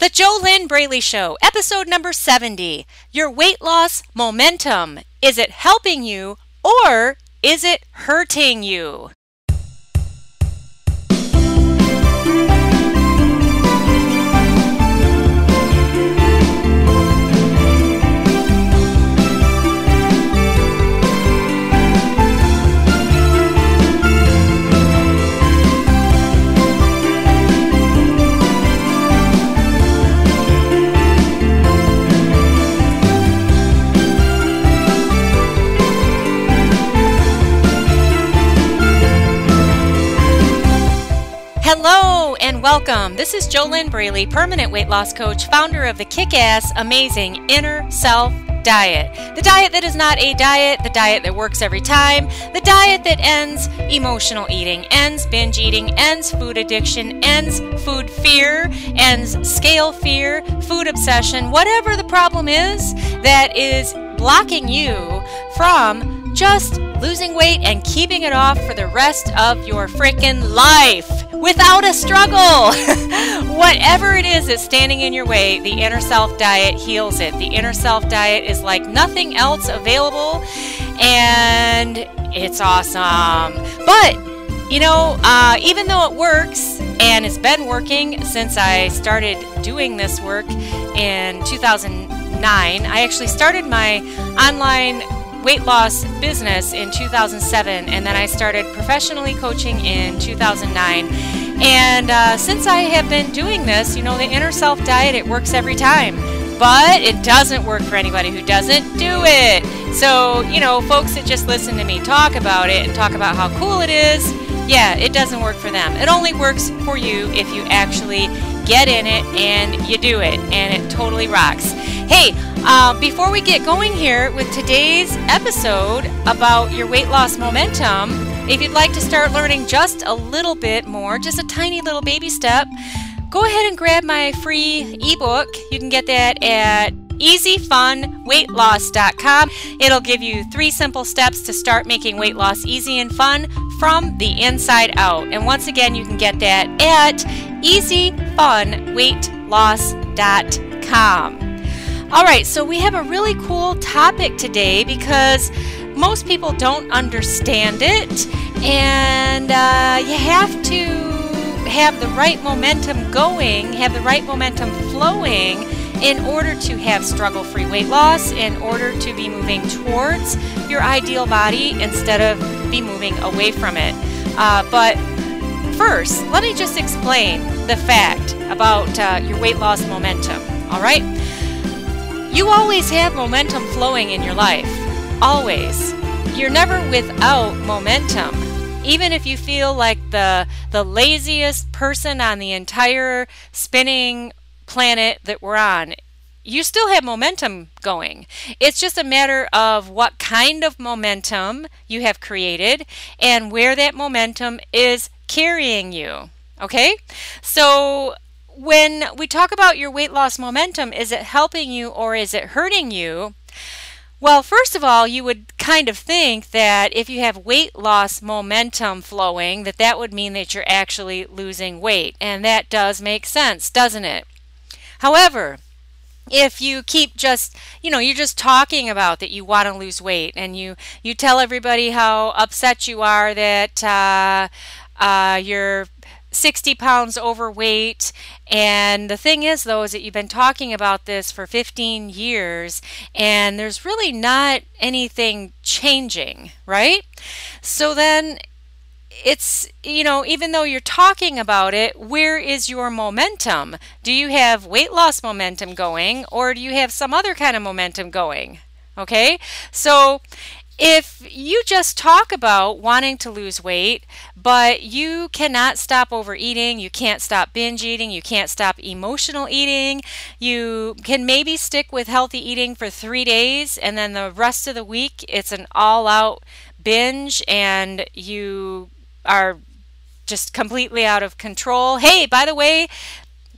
The JoLynn Braley Show, episode number 70. Your weight loss momentum. Is it helping you or is it hurting you? Welcome. This is JoLynn Braley, permanent weight loss coach, founder of the kick ass, amazing inner self diet. The diet that is not a diet, the diet that works every time, the diet that ends emotional eating, ends binge eating, ends food addiction, ends food fear, ends scale fear, food obsession, whatever the problem is that is blocking you from just losing weight and keeping it off for the rest of your freaking life without a struggle. Whatever it is that's standing in your way, the inner self diet heals it. The inner self diet is like nothing else available, and it's awesome. But you know, uh, even though it works, and it's been working since I started doing this work in 2009, I actually started my online weight loss business in 2007, and then I started professionally coaching in 2009. And uh, since I have been doing this, you know, the inner self diet, it works every time. But it doesn't work for anybody who doesn't do it. So, you know, folks that just listen to me talk about it and talk about how cool it is, yeah, it doesn't work for them. It only works for you if you actually get in it and you do it, and it totally rocks. Hey, uh, before we get going here with today's episode about your weight loss momentum, if you'd like to start learning just a little bit more, just a tiny little baby step, go ahead and grab my free ebook. You can get that at easyfunweightloss.com. It'll give you three simple steps to start making weight loss easy and fun from the inside out. And once again, you can get that at easyfunweightloss.com. All right, so we have a really cool topic today because most people don't understand it, and uh, you have to have the right momentum going, have the right momentum flowing in order to have struggle free weight loss, in order to be moving towards your ideal body instead of be moving away from it. Uh, but first, let me just explain the fact about uh, your weight loss momentum. All right? You always have momentum flowing in your life. Always. You're never without momentum. Even if you feel like the the laziest person on the entire spinning planet that we're on, you still have momentum going. It's just a matter of what kind of momentum you have created and where that momentum is carrying you. Okay? So when we talk about your weight loss momentum, is it helping you or is it hurting you? Well, first of all, you would kind of think that if you have weight loss momentum flowing, that that would mean that you're actually losing weight. And that does make sense, doesn't it? However, if you keep just you know you're just talking about that you want to lose weight and you you tell everybody how upset you are that uh, uh, you're 60 pounds overweight. And the thing is, though, is that you've been talking about this for 15 years and there's really not anything changing, right? So then it's, you know, even though you're talking about it, where is your momentum? Do you have weight loss momentum going or do you have some other kind of momentum going? Okay, so if you just talk about wanting to lose weight, but you cannot stop overeating, you can't stop binge eating, you can't stop emotional eating, you can maybe stick with healthy eating for three days, and then the rest of the week it's an all out binge, and you are just completely out of control. Hey, by the way,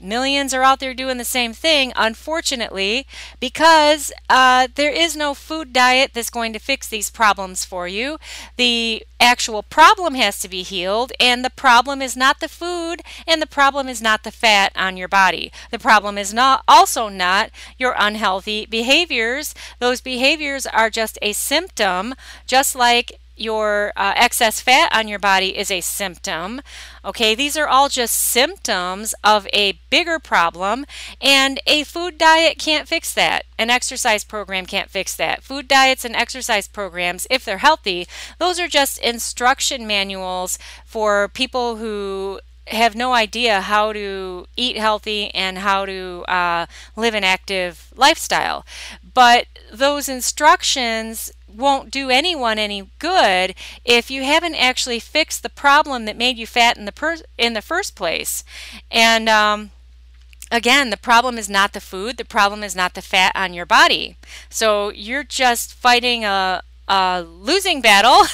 Millions are out there doing the same thing, unfortunately, because uh, there is no food diet that's going to fix these problems for you. The actual problem has to be healed, and the problem is not the food, and the problem is not the fat on your body. The problem is not also not your unhealthy behaviors. Those behaviors are just a symptom, just like your uh, excess fat on your body is a symptom. Okay, these are all just symptoms of a bigger problem, and a food diet can't fix that. An exercise program can't fix that. Food diets and exercise programs, if they're healthy, those are just instruction manuals for people who have no idea how to eat healthy and how to uh, live an active lifestyle. But those instructions won't do anyone any good if you haven't actually fixed the problem that made you fat in the per- in the first place. And um, again, the problem is not the food. The problem is not the fat on your body. So you're just fighting a a losing battle,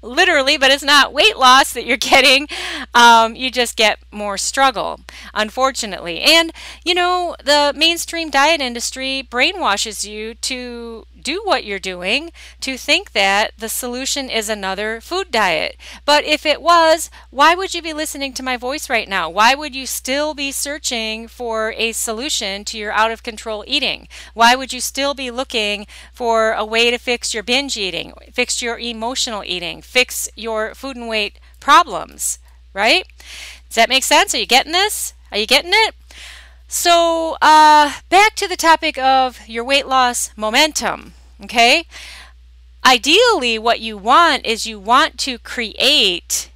literally, but it's not weight loss that you're getting. Um, you just get more struggle, unfortunately. And, you know, the mainstream diet industry brainwashes you to do what you're doing to think that the solution is another food diet. But if it was, why would you be listening to my voice right now? Why would you still be searching for a solution to your out of control eating? Why would you still be looking for a way to fix your binge eating, fix your emotional eating, fix your food and weight problems? Right? Does that make sense? Are you getting this? Are you getting it? So, uh, back to the topic of your weight loss momentum. Okay? Ideally, what you want is you want to create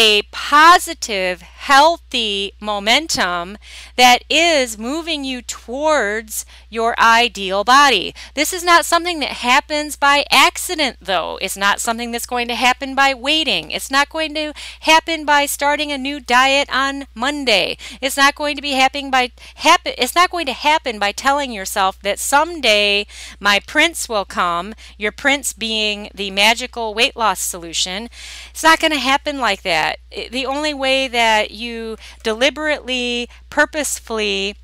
a positive, healthy momentum that is moving you towards your ideal body. This is not something that happens by accident, though. It's not something that's going to happen by waiting. It's not going to happen by starting a new diet on Monday. It's not going to be happening by happen. It's not going to happen by telling yourself that someday my prince will come. Your prince being the magical weight loss solution. It's not going to happen like that that. The only way that you deliberately, purposefully,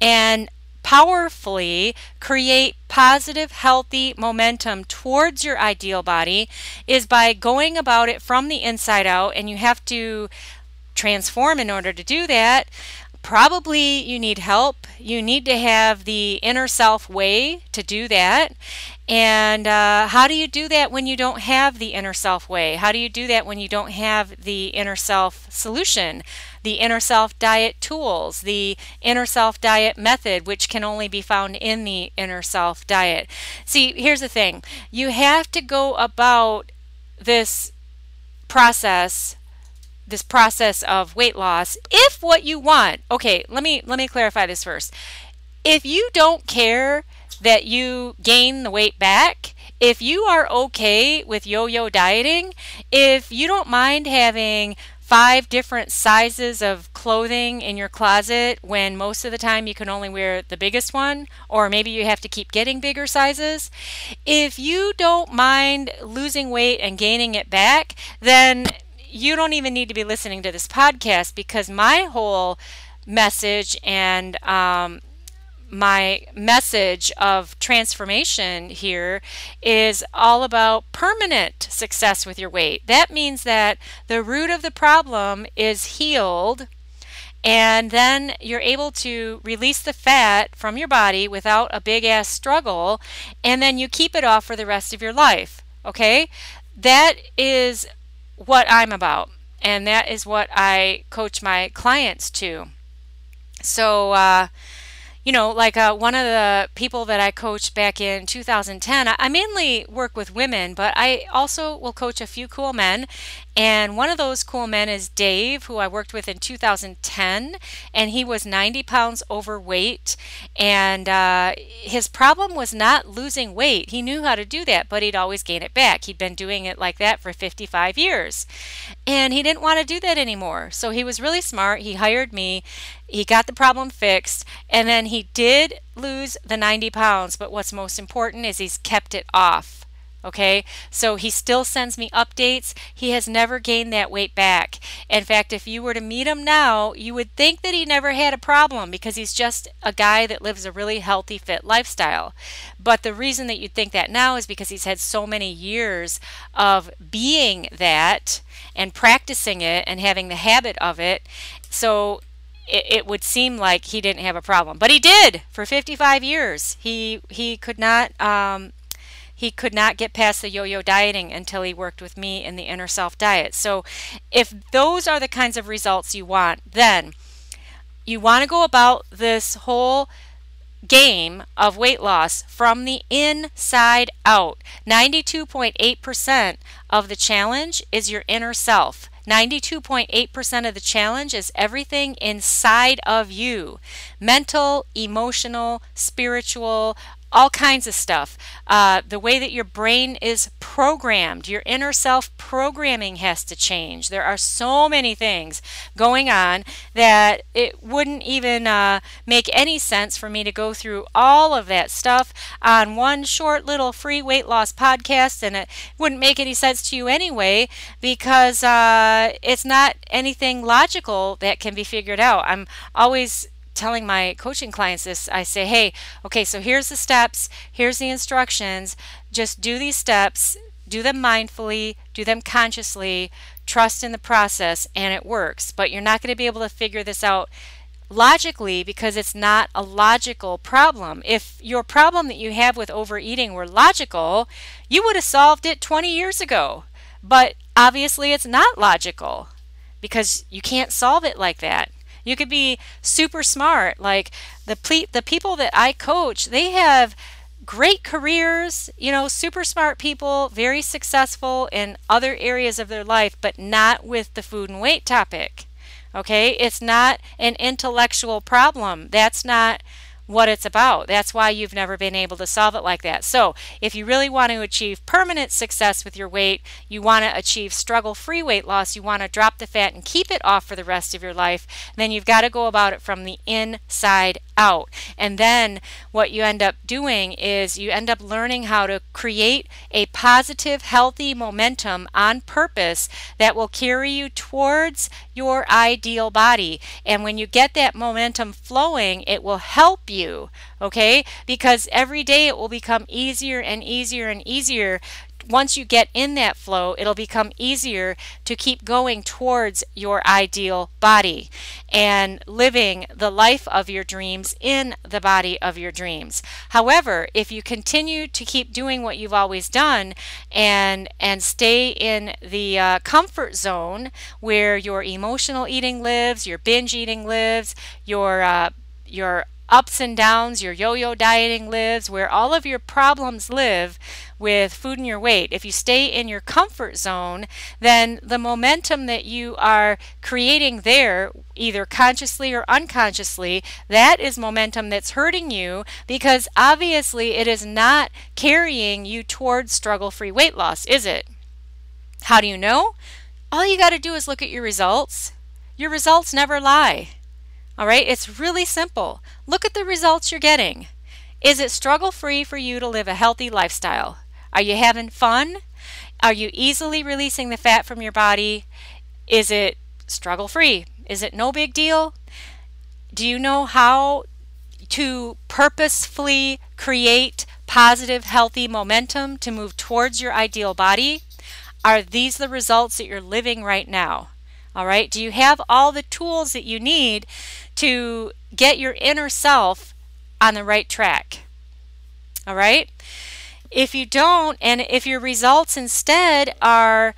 and powerfully create positive, healthy momentum towards your ideal body is by going about it from the inside out, and you have to transform in order to do that. Probably you need help. You need to have the inner self way to do that. And uh, how do you do that when you don't have the inner self way? How do you do that when you don't have the inner self solution? The inner self diet tools, the inner self diet method, which can only be found in the inner self diet. See, here's the thing you have to go about this process this process of weight loss if what you want okay let me let me clarify this first if you don't care that you gain the weight back, if you are okay with yo yo dieting, if you don't mind having five different sizes of clothing in your closet when most of the time you can only wear the biggest one, or maybe you have to keep getting bigger sizes. If you don't mind losing weight and gaining it back, then you don't even need to be listening to this podcast because my whole message and um, my message of transformation here is all about permanent success with your weight. That means that the root of the problem is healed and then you're able to release the fat from your body without a big ass struggle and then you keep it off for the rest of your life. Okay? That is what I'm about and that is what I coach my clients to. So uh you know, like uh, one of the people that I coached back in 2010, I mainly work with women, but I also will coach a few cool men. And one of those cool men is Dave, who I worked with in 2010, and he was 90 pounds overweight. And uh, his problem was not losing weight. He knew how to do that, but he'd always gain it back. He'd been doing it like that for 55 years. And he didn't want to do that anymore. So he was really smart. He hired me. He got the problem fixed, and then he did lose the 90 pounds. But what's most important is he's kept it off Okay, so he still sends me updates. He has never gained that weight back. In fact, if you were to meet him now, you would think that he never had a problem because he's just a guy that lives a really healthy, fit lifestyle. But the reason that you'd think that now is because he's had so many years of being that and practicing it and having the habit of it. So it, it, would seem like he didn't have a problem, but he did for 55 years. He he could not um, he could not get past the yo-yo dieting until he worked with me in the inner self diet. So if those are the kinds of results you want, then you want to go about this whole game of weight loss from the inside out. 92.8% of the challenge is your inner self. 92.8% of the challenge is everything inside of you mental, emotional, spiritual, all kinds of stuff. Uh, the way that your brain is programmed, your inner self programming has to change. There are so many things going on that it wouldn't even uh, make any sense for me to go through all of that stuff on one short little free weight loss podcast, and it wouldn't make any sense to you anyway because uh, it's not anything logical that can be figured out. I'm always telling my coaching clients this i say hey okay so here's the steps here's the instructions just do these steps do them mindfully do them consciously trust in the process and it works but you're not going to be able to figure this out logically because it's not a logical problem. If your problem that you have with overeating were logical, you would have solved it 20 years ago. But obviously, it's not logical because you can't solve it like that. You could be super smart. Like the ple- the people that I coach, they have great careers, you know, super smart people, very successful in other areas of their life, but not with the food and weight topic. Okay? It's not an intellectual problem. That's not what it's about. That's why you've never been able to solve it like that. So, if you really want to achieve permanent success with your weight, you want to achieve struggle free weight loss, you want to drop the fat and keep it off for the rest of your life, then you've got to go about it from the inside out. And then what you end up doing is you end up learning how to create a positive, healthy momentum on purpose that will carry you towards your ideal body. And when you get that momentum flowing, it will help you, okay? Because every day it will become easier and easier and easier once you get in that flow, it'll become easier to keep going towards your ideal body and living the life of your dreams in the body of your dreams. However, if you continue to keep doing what you've always done and and stay in the uh, comfort zone where your emotional eating lives, your binge eating lives, your uh, your ups and downs, your yo yo dieting lives, where all of your problems live with food and your weight. If you stay in your comfort zone, then the momentum that you are creating there, either consciously or unconsciously, that is momentum that's hurting you because obviously it is not carrying you towards struggle free weight loss, is it? How do you know? All you got to do is look at your results. Your results never lie. All right, it's really simple. Look at the results you're getting. Is it struggle free for you to live a healthy lifestyle? Are you having fun? Are you easily releasing the fat from your body? Is it struggle free? Is it no big deal? Do you know how to purposefully create positive, healthy momentum to move towards your ideal body? Are these the results that you're living right now? All right. Do you have all the tools that you need to get your inner self on the right track? All right. If you don't, and if your results instead are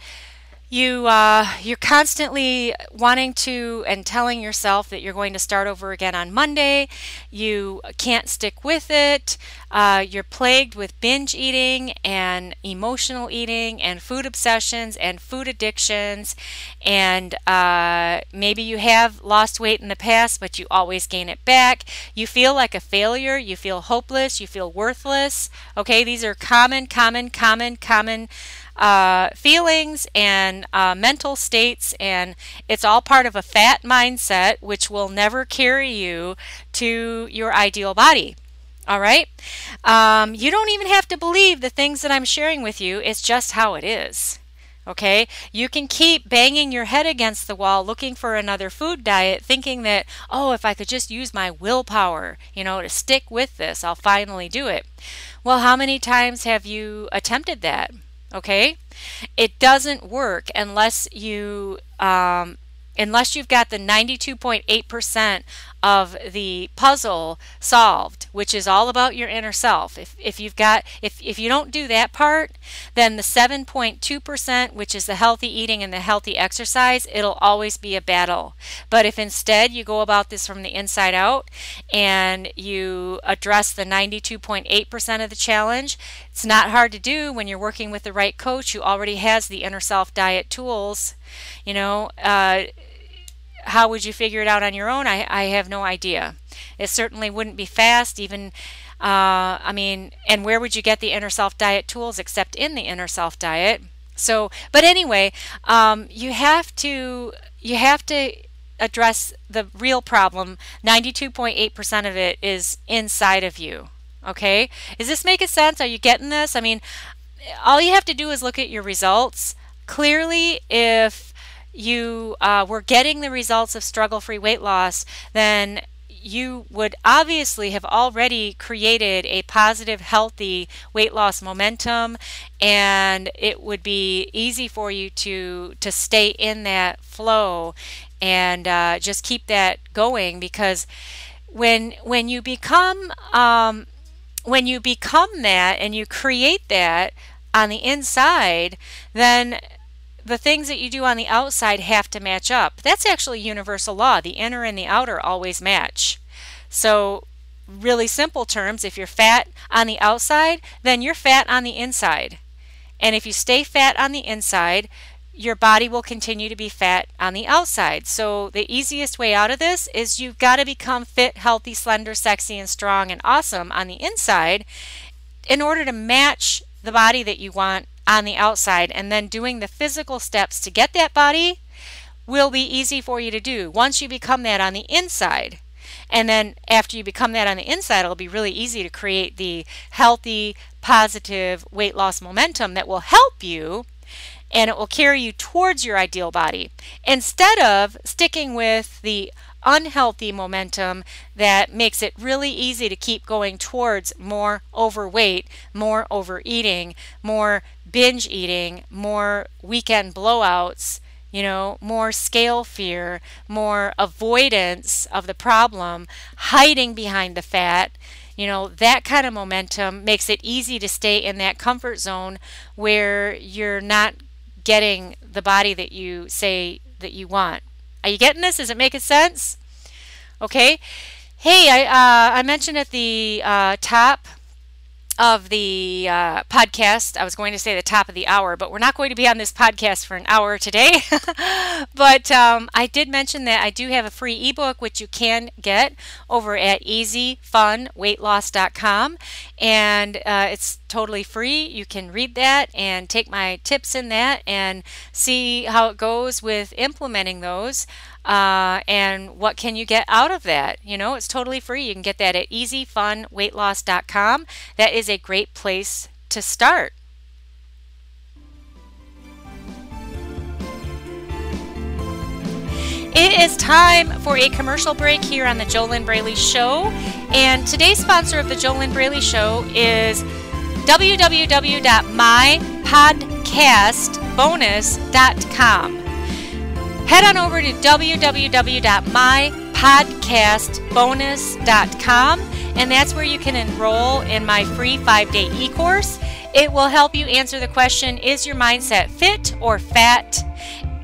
you uh, you're constantly wanting to and telling yourself that you're going to start over again on Monday. You can't stick with it. Uh, you're plagued with binge eating and emotional eating and food obsessions and food addictions. And uh, maybe you have lost weight in the past, but you always gain it back. You feel like a failure. You feel hopeless. You feel worthless. Okay, these are common, common, common, common uh, feelings and uh, mental states, and it's all part of a fat mindset, which will never carry you to your ideal body. All right? Um, you don't even have to believe the things that I'm sharing with you, it's just how it is. Okay? You can keep banging your head against the wall looking for another food diet, thinking that, oh, if I could just use my willpower, you know, to stick with this, I'll finally do it. Well, how many times have you attempted that? Okay? It doesn't work unless you um, unless you've got the 92.8% of the puzzle solved, which is all about your inner self. If, if you've got if, if you don't do that part, then the 7.2%, which is the healthy eating and the healthy exercise, it'll always be a battle. But if instead you go about this from the inside out and you address the 92.8% of the challenge, it's not hard to do when you're working with the right coach who already has the inner self diet tools. You know, uh, how would you figure it out on your own? I, I have no idea. It certainly wouldn't be fast, even. Uh, I mean, and where would you get the inner self diet tools except in the inner self diet? So, but anyway, um, you have to you have to address the real problem. Ninety-two point eight percent of it is inside of you. Okay, is this making sense? Are you getting this? I mean, all you have to do is look at your results. Clearly, if you uh, were getting the results of struggle free weight loss, then you would obviously have already created a positive, healthy weight loss momentum, and it would be easy for you to to stay in that flow and uh, just keep that going because when when you become um, when you become that and you create that on the inside, then the things that you do on the outside have to match up. That's actually universal law. The inner and the outer always match. So, really simple terms, if you're fat on the outside, then you're fat on the inside. And if you stay fat on the inside, your body will continue to be fat on the outside. So, the easiest way out of this is you've got to become fit, healthy, slender, sexy, and strong and awesome on the inside in order to match the body that you want on the outside and then doing the physical steps to get that body will be easy for you to do once you become that on the inside. And then after you become that on the inside, it'll be really easy to create the healthy, positive weight loss momentum that will help you and it will carry you towards your ideal body instead of sticking with the unhealthy momentum that makes it really easy to keep going towards more overweight, more overeating, more binge eating, more weekend blowouts, you know, more scale fear, more avoidance of the problem, hiding behind the fat. You know, that kind of momentum makes it easy to stay in that comfort zone where you're not getting the body that you say that you want. Are you getting this? Is it making sense? Okay. Hey, I, uh, I mentioned at the uh, top of the uh, podcast. I was going to say the top of the hour, but we're not going to be on this podcast for an hour today. but um, I did mention that I do have a free ebook which you can get over at easyfunweightloss.com, and uh, it's totally free. You can read that and take my tips in that and see how it goes with implementing those. Uh, and what can you get out of that? You know, it's totally free. You can get that at easyfunweightloss.com. That is a great place to start. It is time for a commercial break here on the JoLynn Braley Show. And today's sponsor of the JoLynn Braley Show is www.mypodcastbonus.com head on over to www.mypodcastbonus.com and that's where you can enroll in my free five day e course. It will help you answer the question Is your mindset fit or fat?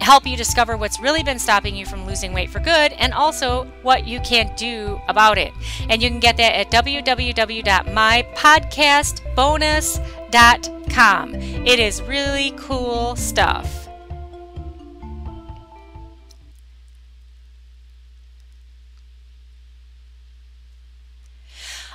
Help you discover what's really been stopping you from losing weight for good and also what you can do about it. And you can get that at www.mypodcastbonus.com. It is really cool stuff.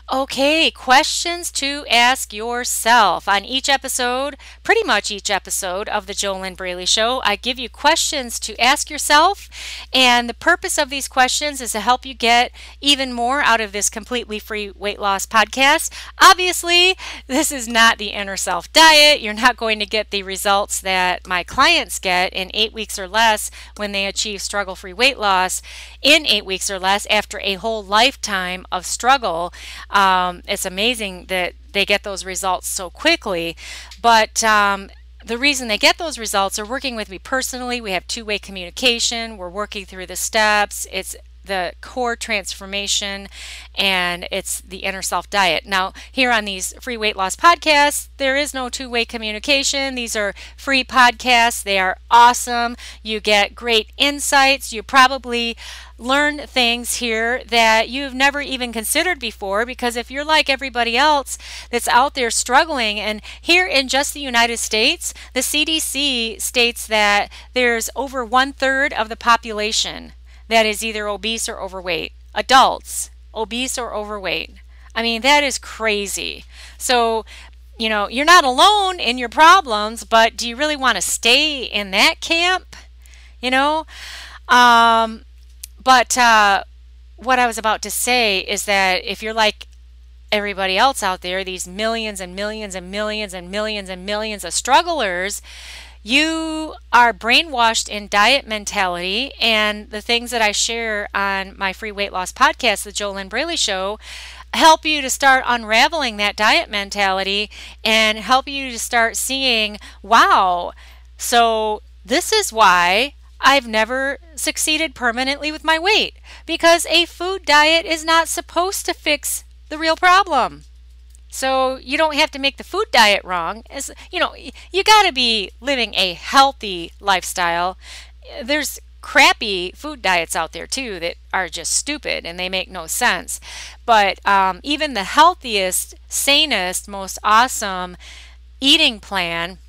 Okay, questions to ask yourself. On each episode, pretty much each episode of the JoLynn Braley Show, I give you questions to ask yourself. And the purpose of these questions is to help you get even more out of this completely free weight loss podcast. Obviously, this is not the inner self diet. You're not going to get the results that my clients get in eight weeks or less when they achieve struggle free weight loss in eight weeks or less after a whole lifetime of struggle. Um, it's amazing that they get those results so quickly. But um, the reason they get those results are working with me personally. We have two way communication. We're working through the steps. It's the core transformation and it's the inner self diet. Now, here on these free weight loss podcasts, there is no two way communication. These are free podcasts, they are awesome. You get great insights. You probably learn things here that you've never even considered before because if you're like everybody else that's out there struggling and here in just the United States the CDC states that there's over one third of the population that is either obese or overweight. Adults, obese or overweight. I mean, that is crazy. So, you know, you're not alone in your problems, but do you really want to stay in that camp? You know? Um, but uh, what I was about to say is that if you're like everybody else out there, these millions and millions and millions and millions and millions of strugglers, you are brainwashed in diet mentality. And the things that I share on my free weight loss podcast, the JoLynn Braley Show, help you to start unraveling that diet mentality and help you to start seeing, wow, so this is why I've never succeeded permanently with my weight because a food diet is not supposed to fix the real problem. So you don't have to make the food diet wrong. As you know, you got to be living a healthy lifestyle. There's crappy food diets out there too that are just stupid and they make no sense. But um, even the healthiest, sanest, most awesome eating plan,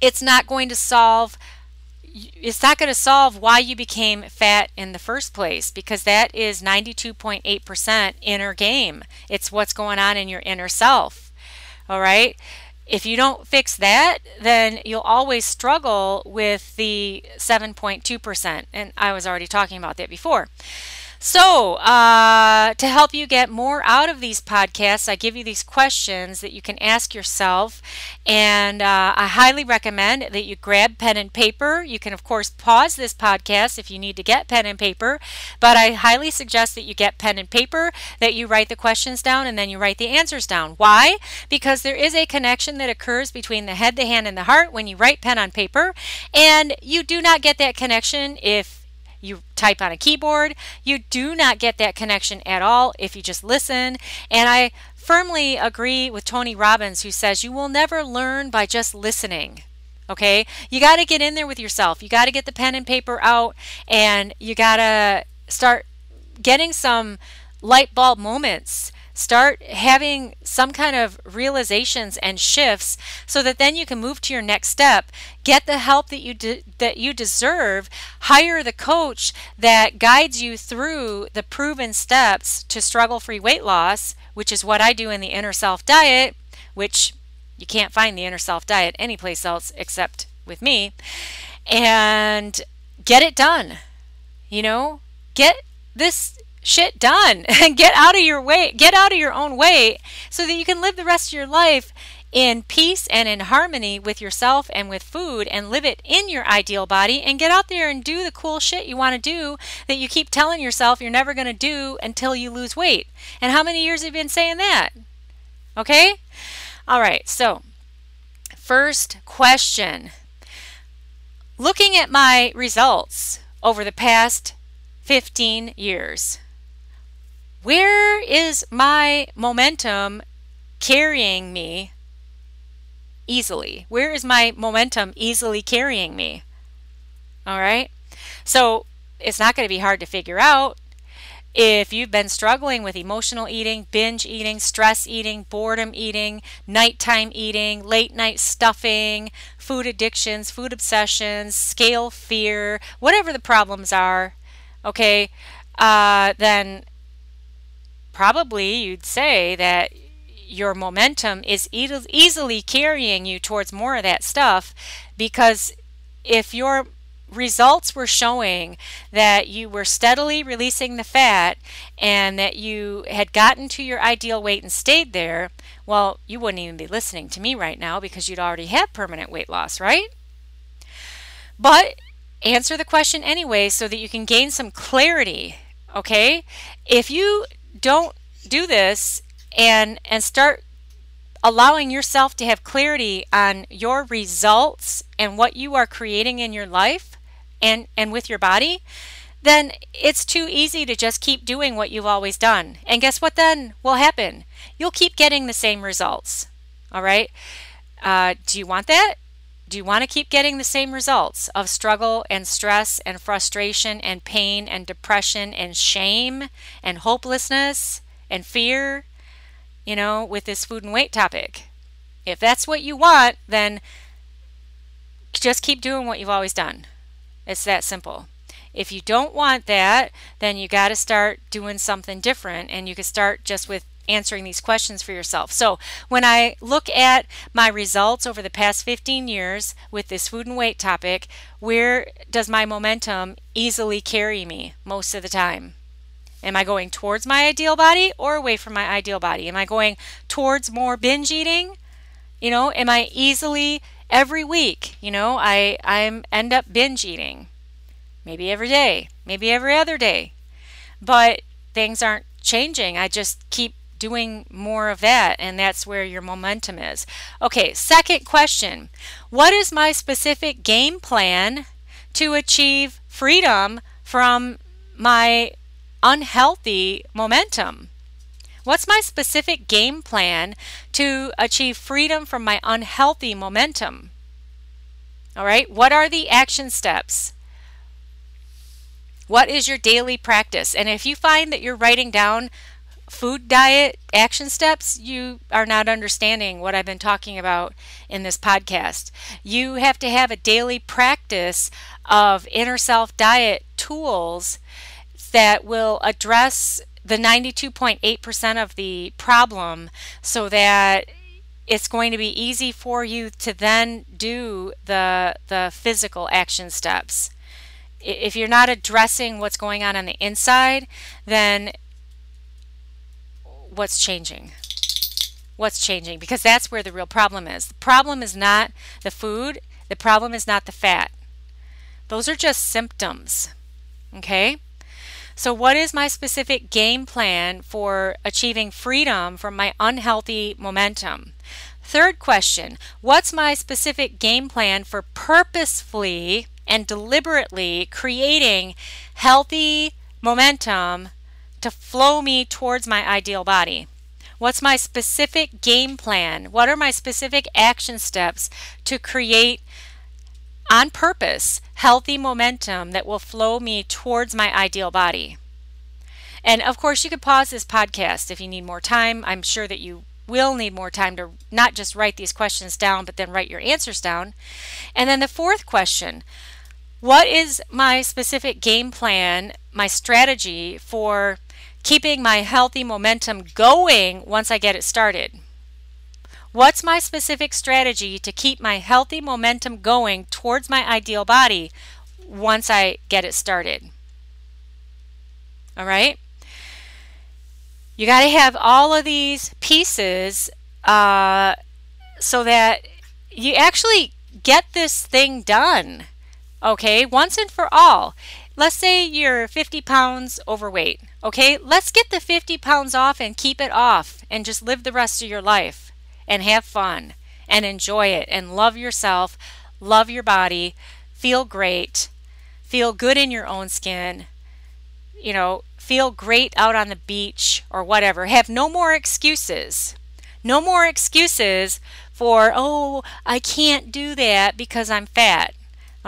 it's not going to solve it's not going to solve why you became fat in the first place because that is 92.8% inner game. It's what's going on in your inner self. All right? If you don't fix that, then you'll always struggle with the 7.2%. And I was already talking about that before. So, uh, to help you get more out of these podcasts, I give you these questions that you can ask yourself. And uh, I highly recommend that you grab pen and paper. You can, of course, pause this podcast if you need to get pen and paper. But I highly suggest that you get pen and paper, that you write the questions down, and then you write the answers down. Why? Because there is a connection that occurs between the head, the hand, and the heart when you write pen on paper. And you do not get that connection if you type on a keyboard. You do not get that connection at all if you just listen. And I firmly agree with Tony Robbins, who says you will never learn by just listening. Okay? You got to get in there with yourself. You got to get the pen and paper out and you got to start getting some light bulb moments Start having some kind of realizations and shifts so that then you can move to your next step. Get the help that you de- that you deserve. Hire the coach that guides you through the proven steps to struggle-free weight loss, which is what I do in the inner self diet, which you can't find the inner self diet anyplace else except with me. And get it done. You know, get this shit done and get out of your way get out of your own way so that you can live the rest of your life in peace and in harmony with yourself and with food and live it in your ideal body and get out there and do the cool shit you want to do that you keep telling yourself you're never going to do until you lose weight. And how many years have you been saying that? Okay? All right. So, first question. Looking at my results over the past 15 years, where is my momentum carrying me easily? Where is my momentum easily carrying me? All right. So it's not going to be hard to figure out. If you've been struggling with emotional eating, binge eating, stress eating, boredom eating, nighttime eating, late night stuffing, food addictions, food obsessions, scale fear, whatever the problems are, okay, uh, then probably you'd say that your momentum is e- easily carrying you towards more of that stuff because if your results were showing that you were steadily releasing the fat and that you had gotten to your ideal weight and stayed there, well, you wouldn't even be listening to me right now because you'd already have permanent weight loss, right? But answer the question anyway so that you can gain some clarity, okay? If you don't do this and and start allowing yourself to have clarity on your results and what you are creating in your life and and with your body, then it's too easy to just keep doing what you've always done. And guess what then will happen? You'll keep getting the same results. All right? Uh, do you want that? Do you want to keep getting the same results of struggle and stress and frustration and pain and depression and shame and hopelessness and fear, you know, with this food and weight topic? If that's what you want, then just keep doing what you've always done. It's that simple. If you don't want that, then you got to start doing something different and you can start just with answering these questions for yourself. So, when I look at my results over the past 15 years with this food and weight topic, where does my momentum easily carry me most of the time? Am I going towards my ideal body or away from my ideal body? Am I going towards more binge eating? You know, am I easily every week, you know, I I end up binge eating. Maybe every day, maybe every other day. But things aren't changing. I just keep doing more of that, and that's where your momentum is. Okay, second question What is my specific game plan to achieve freedom from my unhealthy momentum? What's my specific game plan to achieve freedom from my unhealthy momentum? All right, what are the action steps? What is your daily practice? And if you find that you're writing down food diet action steps, you are not understanding what I've been talking about in this podcast. You have to have a daily practice of inner self diet tools that will address the 92.8% of the problem so that it's going to be easy for you to then do the the physical action steps. If you're not addressing what's going on on the inside, then what's changing? What's changing? Because that's where the real problem is. The problem is not the food, the problem is not the fat. Those are just symptoms. Okay? So, what is my specific game plan for achieving freedom from my unhealthy momentum? Third question What's my specific game plan for purposefully and deliberately creating healthy momentum to flow me towards my ideal body? What's my specific game plan? What are my specific action steps to create on purpose healthy momentum that will flow me towards my ideal body? And of course, you could pause this podcast if you need more time. I'm sure that you will need more time to not just write these questions down, but then write your answers down. And then the fourth question What is my specific game plan, my strategy for keeping my healthy momentum going once I get it started? What's my specific strategy to keep my healthy momentum going towards my ideal body once I get it started? All right? You got to have all of these pieces uh, so that you actually get this thing done. Okay, once and for all let's say you're 50 pounds overweight. Okay, let's get the 50 pounds off and keep it off and just live the rest of your life and have fun and enjoy it and love yourself, love your body, feel great, feel good in your own skin, you know, feel great out on the beach or whatever. Have no more excuses. No more excuses for, oh, I can't do that because I'm fat.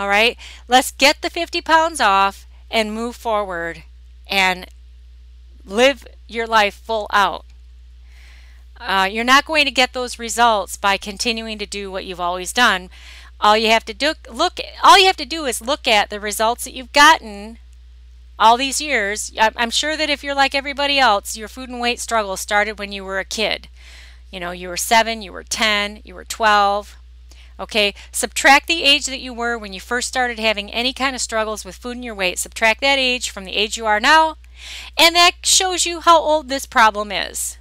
All right, let's get the 50 pounds off and move forward and live your life full out. Uh, you're not going to get those results by continuing to do what you've always done. All you have to do look all you have to do is look at the results that you've gotten all these years, I'm sure that if you're like everybody else, your food and weight struggle started when you were a kid. You know, you were 7, you were 10, you were 12. Okay, subtract the age that you were when you first started having any kind of struggles with food and your weight. Subtract that age from the age you are now, and that shows you how old this problem is.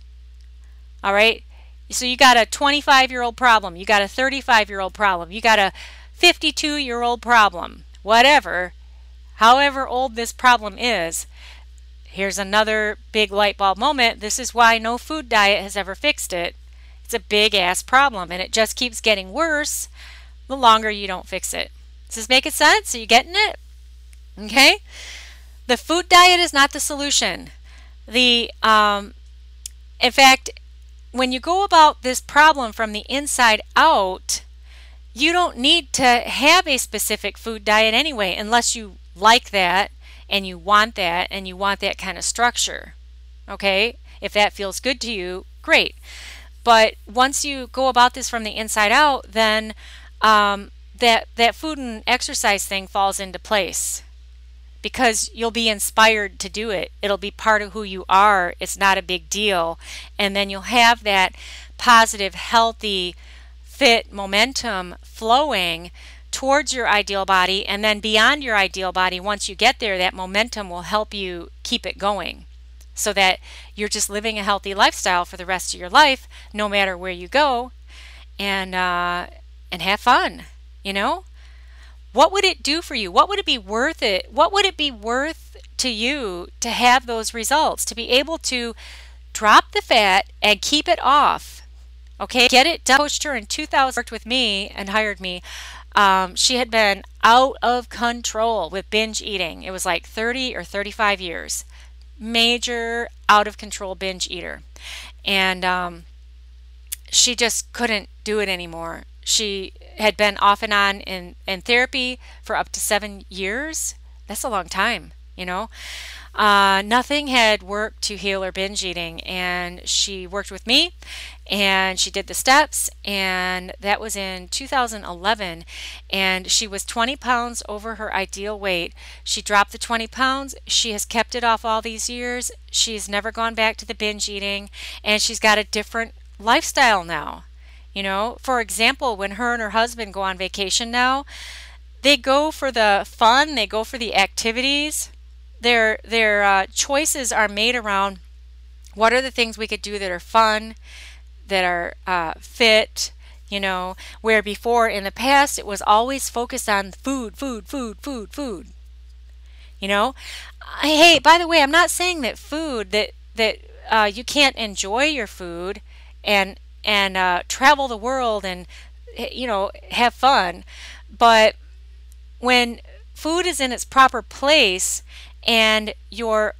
All right, so you got a 25 year old problem, you got a 35 year old problem, you got a 52 year old problem, whatever however old this problem is, here's another big light bulb moment. This is why no food diet has ever fixed it. It's a big ass problem and it just keeps getting worse the longer you don't fix it. Does this make sense? Are you getting it? Okay? The food diet is not the solution. The um, in fact, when you go about this problem from the inside out, you don't need to have a specific food diet anyway, unless you like that and you want that and you want that kind of structure. Okay? If that feels good to you, great. But once you go about this from the inside out, then um, that that food and exercise thing falls into place because you'll be inspired to do it. It'll be part of who you are. It's not a big deal, and then you'll have that positive, healthy, fit momentum flowing towards your ideal body and then beyond your ideal body once you get there that momentum will help you keep it going so that you're just living a healthy lifestyle for the rest of your life no matter where you go and uh, and have fun you know? What would it do for you? What would it be worth it? What would it be worth to you to have those results to be able to drop the fat and keep it off okay? Get it done. Coached her in 2000 worked with me and hired me. Um, she had been out of control with binge eating. It was like 30 or 35 years. Major out of control binge eater. And um, she just couldn't do it anymore. She had been off and on in, in therapy for up to seven years. That's a long time, you know. Uh, nothing had worked to heal her binge eating, and she worked with me and she did the steps, and that was in 2011. And she was 20 pounds over her ideal weight. She dropped the 20 pounds. She has kept it off all these years. She's never gone back to the binge eating, and she's got a different lifestyle now. You know, for example, when her and her husband go on vacation now, they go for the fun, they go for the activities their their uh, choices are made around what are the things we could do that are fun, that are uh, fit, you know, where before in the past it was always focused on food, food, food, food, food. You know, hey, by the way, I'm not saying that food that that uh, you can't enjoy your food and and uh, travel the world and you know have fun, but when food is in its proper place and your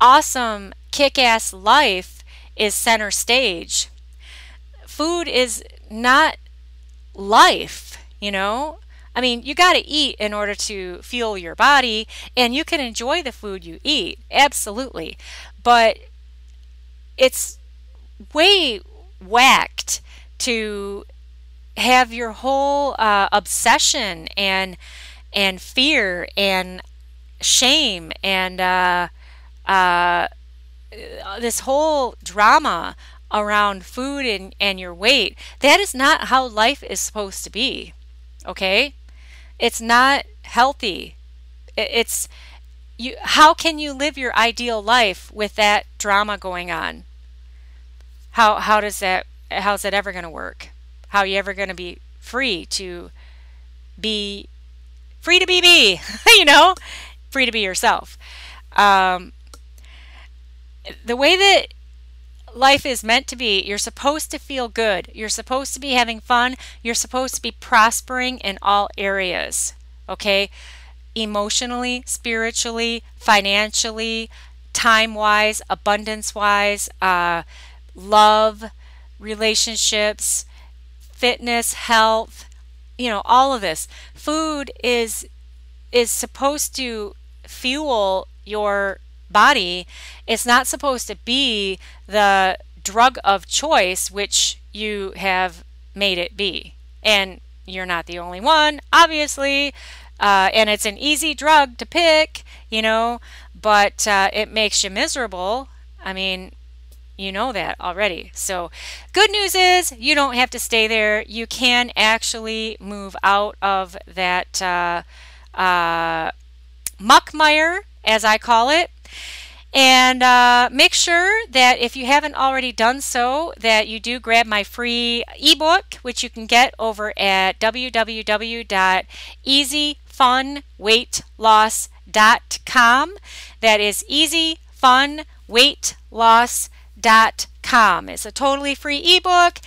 awesome kick ass life is center stage. Food is not life, you know? I mean, you got to eat in order to fuel your body, and you can enjoy the food you eat, absolutely. But it's way whacked to have your whole uh, obsession and and fear and shame and uh, uh, this whole drama around food and, and your weight. That is not how life is supposed to be. Okay? It's not healthy. It's you how can you live your ideal life with that drama going on? How how does that how's that ever going to work? How are you ever going to be free to be free to be me, you know? Free to be yourself. Um, the way that life is meant to be, you're supposed to feel good. You're supposed to be having fun. You're supposed to be prospering in all areas. Okay? Emotionally, spiritually, financially, time wise, abundance wise, uh, love, relationships, fitness, health, you know, all of this. Food is is supposed to fuel your body. It's not supposed to be the drug of choice, which you have made it be. And you're not the only one, obviously. Uh, and it's an easy drug to pick, you know, but uh, it makes you miserable, I mean, you know that already. So, good news is you don't have to stay there. You can actually move out of that uh, uh, muckmire, as I call it. And uh, make sure that if you haven't already done so, that you do grab my free ebook, which you can get over at www.easyfunweightloss.com. That is easyfunweightloss.com. It's a totally free ebook.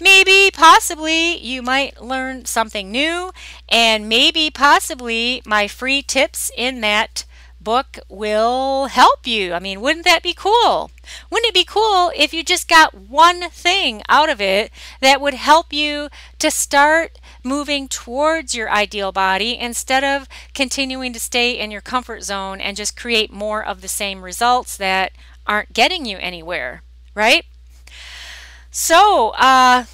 Maybe, possibly, you might learn something new, and maybe, possibly, my free tips in that book will help you. I mean, wouldn't that be cool? Wouldn't it be cool if you just got one thing out of it that would help you to start moving towards your ideal body instead of continuing to stay in your comfort zone and just create more of the same results that aren't getting you anywhere, right? So, uh,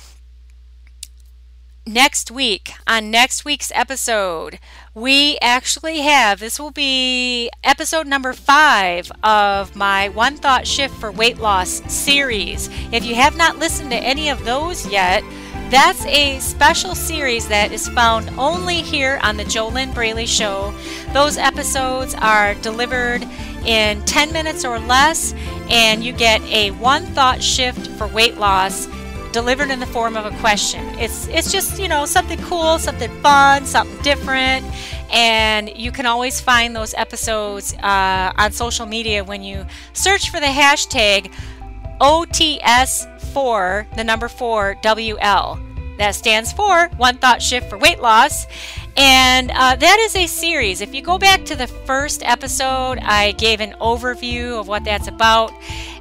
next week, on next week's episode, we actually have this will be episode number five of my One Thought Shift for Weight Loss series. If you have not listened to any of those yet, that's a special series that is found only here on the JoLynn Braley Show. Those episodes are delivered in 10 minutes or less, and you get a one thought shift for weight loss delivered in the form of a question. It's it's just, you know, something cool, something fun, something different. And you can always find those episodes uh, on social media when you search for the hashtag OTS4, the number 4 WL. That stands for One Thought Shift for Weight Loss. And uh, that is a series. If you go back to the first episode, I gave an overview of what that's about.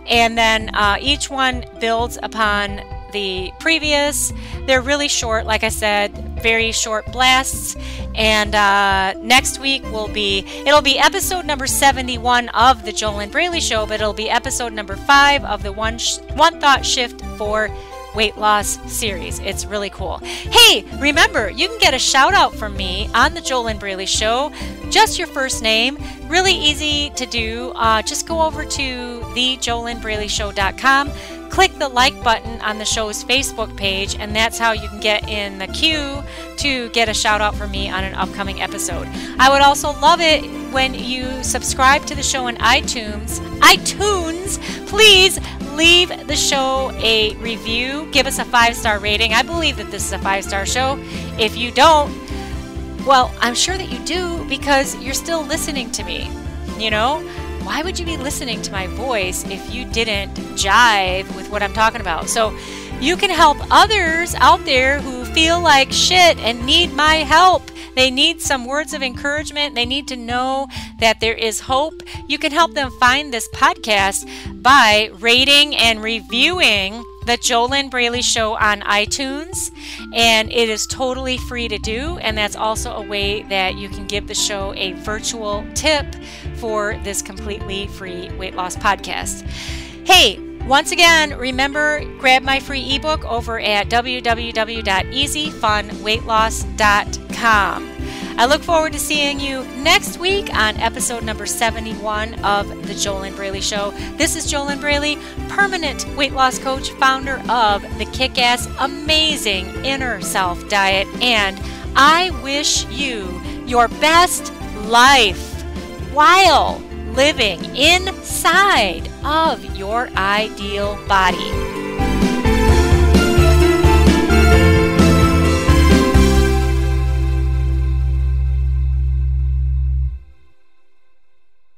And then uh, each one builds upon the previous. They're really short, like I said, very short blasts. And uh, next week will be it'll be episode number 71 of the JoLynn Braley Show, but it'll be episode number five of the one sh- one thought shift for weight loss series. It's really cool. Hey, remember, you can get a shout out from me on the JoLynn Braley Show. Just your first name. Really easy to do. Uh, just go over to thejolynnbraleyshow.com click the like button on the show's Facebook page, and that's how you can get in the queue to get a shout out from me on an upcoming episode. I would also love it when you subscribe to the show in iTunes. iTunes, please leave the show a review. Give us a five star rating. I believe that this is a five star show. If you don't, well, I'm sure that you do because you're still listening to me. You know, why would you be listening to my voice if you didn't jive with what I'm talking about? So you can help others out there who feel like shit and need my help. They need some words of encouragement. They need to know that there is hope. You can help them find this podcast by rating and reviewing the JoLynn Braley Show on iTunes, and it is totally free to do. And that's also a way that you can give the show a virtual tip for this completely free weight loss podcast. Hey, once again, remember grab my free ebook over at www.easyfunweightloss.com. I look forward to seeing you next week on episode number 71 of The JoLynn Braley Show. This is JoLynn Braley, permanent weight loss coach, founder of the kick ass, amazing inner self diet, and I wish you your best life while living inside of your ideal body.